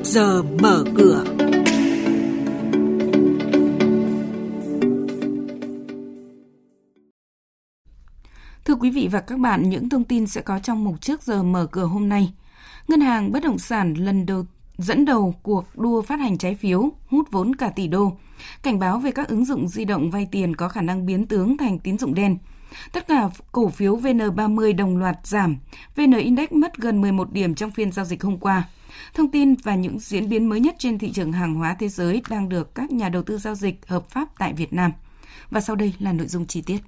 trước giờ mở cửa. Thưa quý vị và các bạn, những thông tin sẽ có trong mục trước giờ mở cửa hôm nay. Ngân hàng bất động sản lần đầu dẫn đầu cuộc đua phát hành trái phiếu, hút vốn cả tỷ đô. Cảnh báo về các ứng dụng di động vay tiền có khả năng biến tướng thành tín dụng đen. Tất cả cổ phiếu VN30 đồng loạt giảm, VN Index mất gần 11 điểm trong phiên giao dịch hôm qua. Thông tin và những diễn biến mới nhất trên thị trường hàng hóa thế giới đang được các nhà đầu tư giao dịch hợp pháp tại Việt Nam. Và sau đây là nội dung chi tiết.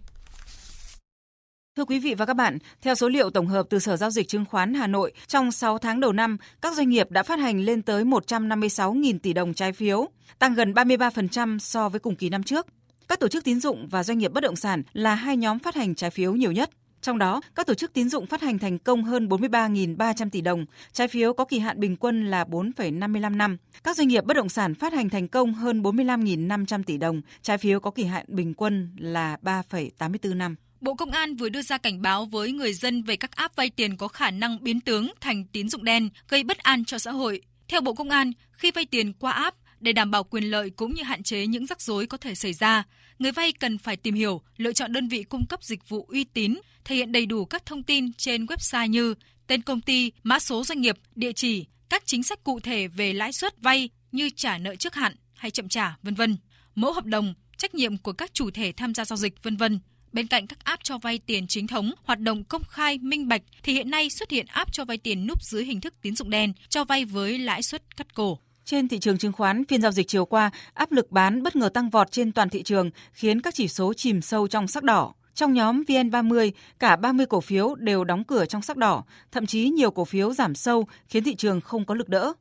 Thưa quý vị và các bạn, theo số liệu tổng hợp từ Sở Giao dịch Chứng khoán Hà Nội, trong 6 tháng đầu năm, các doanh nghiệp đã phát hành lên tới 156.000 tỷ đồng trái phiếu, tăng gần 33% so với cùng kỳ năm trước. Các tổ chức tín dụng và doanh nghiệp bất động sản là hai nhóm phát hành trái phiếu nhiều nhất. Trong đó, các tổ chức tín dụng phát hành thành công hơn 43.300 tỷ đồng, trái phiếu có kỳ hạn bình quân là 4,55 năm. Các doanh nghiệp bất động sản phát hành thành công hơn 45.500 tỷ đồng, trái phiếu có kỳ hạn bình quân là 3,84 năm. Bộ Công an vừa đưa ra cảnh báo với người dân về các app vay tiền có khả năng biến tướng thành tín dụng đen, gây bất an cho xã hội. Theo Bộ Công an, khi vay tiền qua app, để đảm bảo quyền lợi cũng như hạn chế những rắc rối có thể xảy ra, người vay cần phải tìm hiểu, lựa chọn đơn vị cung cấp dịch vụ uy tín, thể hiện đầy đủ các thông tin trên website như tên công ty, mã số doanh nghiệp, địa chỉ, các chính sách cụ thể về lãi suất vay như trả nợ trước hạn hay chậm trả, vân vân, mẫu hợp đồng, trách nhiệm của các chủ thể tham gia giao dịch, vân vân. Bên cạnh các app cho vay tiền chính thống, hoạt động công khai, minh bạch, thì hiện nay xuất hiện app cho vay tiền núp dưới hình thức tín dụng đen, cho vay với lãi suất cắt cổ. Trên thị trường chứng khoán, phiên giao dịch chiều qua, áp lực bán bất ngờ tăng vọt trên toàn thị trường, khiến các chỉ số chìm sâu trong sắc đỏ. Trong nhóm VN30, cả 30 cổ phiếu đều đóng cửa trong sắc đỏ, thậm chí nhiều cổ phiếu giảm sâu khiến thị trường không có lực đỡ.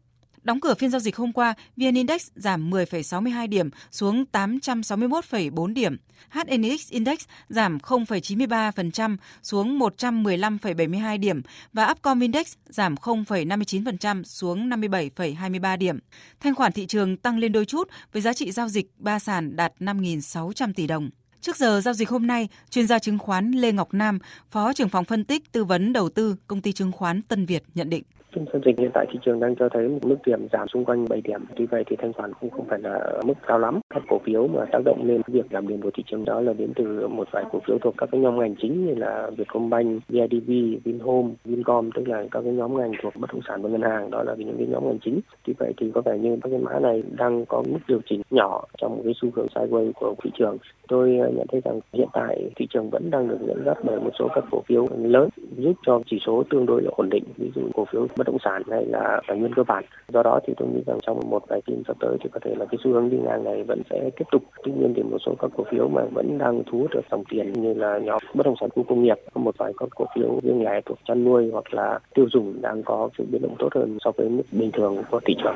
Đóng cửa phiên giao dịch hôm qua, VN Index giảm 10,62 điểm xuống 861,4 điểm. HNX Index giảm 0,93% xuống 115,72 điểm và Upcom Index giảm 0,59% xuống 57,23 điểm. Thanh khoản thị trường tăng lên đôi chút với giá trị giao dịch ba sàn đạt 5.600 tỷ đồng. Trước giờ giao dịch hôm nay, chuyên gia chứng khoán Lê Ngọc Nam, Phó trưởng phòng phân tích tư vấn đầu tư công ty chứng khoán Tân Việt nhận định. Phiên giao dịch hiện tại thị trường đang cho thấy một mức điểm giảm xung quanh 7 điểm. Tuy vậy thì thanh khoản cũng không phải là mức cao lắm. Các cổ phiếu mà tác động lên việc giảm điểm của thị trường đó là đến từ một vài cổ phiếu thuộc các cái nhóm ngành chính như là Vietcombank, BIDV, Vinhome, Vincom tức là các cái nhóm ngành thuộc bất động sản và ngân hàng đó là những cái nhóm ngành chính. Tuy vậy thì có vẻ như các cái mã này đang có mức điều chỉnh nhỏ trong một cái xu hướng sideways của thị trường. Tôi ờ, nhận thấy rằng hiện tại thị trường vẫn đang được dẫn dắt bởi một số các cổ phiếu lớn giúp cho chỉ số tương đối là ổn định. Ví dụ cổ phiếu bất động sản hay là tài nguyên cơ bản. Do đó thì tôi nghĩ rằng trong một vài phiên sắp tới thì có thể là cái xu hướng đi ngang này vẫn sẽ tiếp tục. Tuy nhiên thì một số các cổ phiếu mà vẫn đang thu hút được dòng tiền như là nhóm bất động sản khu công nghiệp một vài các cổ phiếu riêng lẻ thuộc chăn nuôi hoặc là tiêu dùng đang có sự biến động tốt hơn so với mức bình thường của thị trường.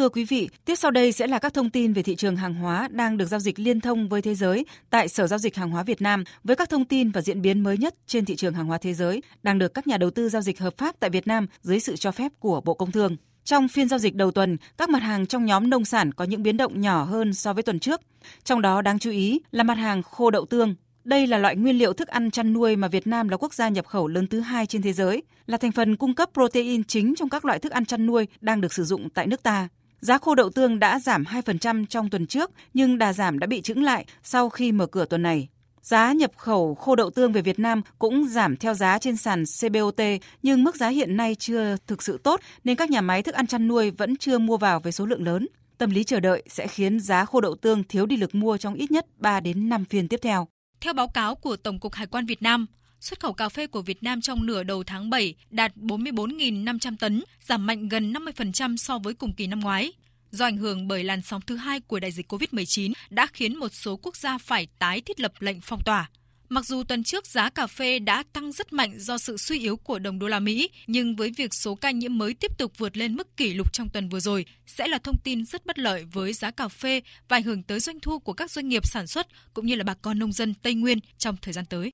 Thưa quý vị, tiếp sau đây sẽ là các thông tin về thị trường hàng hóa đang được giao dịch liên thông với thế giới tại Sở Giao dịch Hàng hóa Việt Nam với các thông tin và diễn biến mới nhất trên thị trường hàng hóa thế giới đang được các nhà đầu tư giao dịch hợp pháp tại Việt Nam dưới sự cho phép của Bộ Công Thương. Trong phiên giao dịch đầu tuần, các mặt hàng trong nhóm nông sản có những biến động nhỏ hơn so với tuần trước. Trong đó đáng chú ý là mặt hàng khô đậu tương. Đây là loại nguyên liệu thức ăn chăn nuôi mà Việt Nam là quốc gia nhập khẩu lớn thứ hai trên thế giới, là thành phần cung cấp protein chính trong các loại thức ăn chăn nuôi đang được sử dụng tại nước ta. Giá khô đậu tương đã giảm 2% trong tuần trước, nhưng đà giảm đã bị chững lại sau khi mở cửa tuần này. Giá nhập khẩu khô đậu tương về Việt Nam cũng giảm theo giá trên sàn CBOT, nhưng mức giá hiện nay chưa thực sự tốt nên các nhà máy thức ăn chăn nuôi vẫn chưa mua vào với số lượng lớn. Tâm lý chờ đợi sẽ khiến giá khô đậu tương thiếu đi lực mua trong ít nhất 3 đến 5 phiên tiếp theo. Theo báo cáo của Tổng cục Hải quan Việt Nam, xuất khẩu cà phê của Việt Nam trong nửa đầu tháng 7 đạt 44.500 tấn, giảm mạnh gần 50% so với cùng kỳ năm ngoái. Do ảnh hưởng bởi làn sóng thứ hai của đại dịch COVID-19 đã khiến một số quốc gia phải tái thiết lập lệnh phong tỏa. Mặc dù tuần trước giá cà phê đã tăng rất mạnh do sự suy yếu của đồng đô la Mỹ, nhưng với việc số ca nhiễm mới tiếp tục vượt lên mức kỷ lục trong tuần vừa rồi sẽ là thông tin rất bất lợi với giá cà phê và ảnh hưởng tới doanh thu của các doanh nghiệp sản xuất cũng như là bà con nông dân Tây Nguyên trong thời gian tới.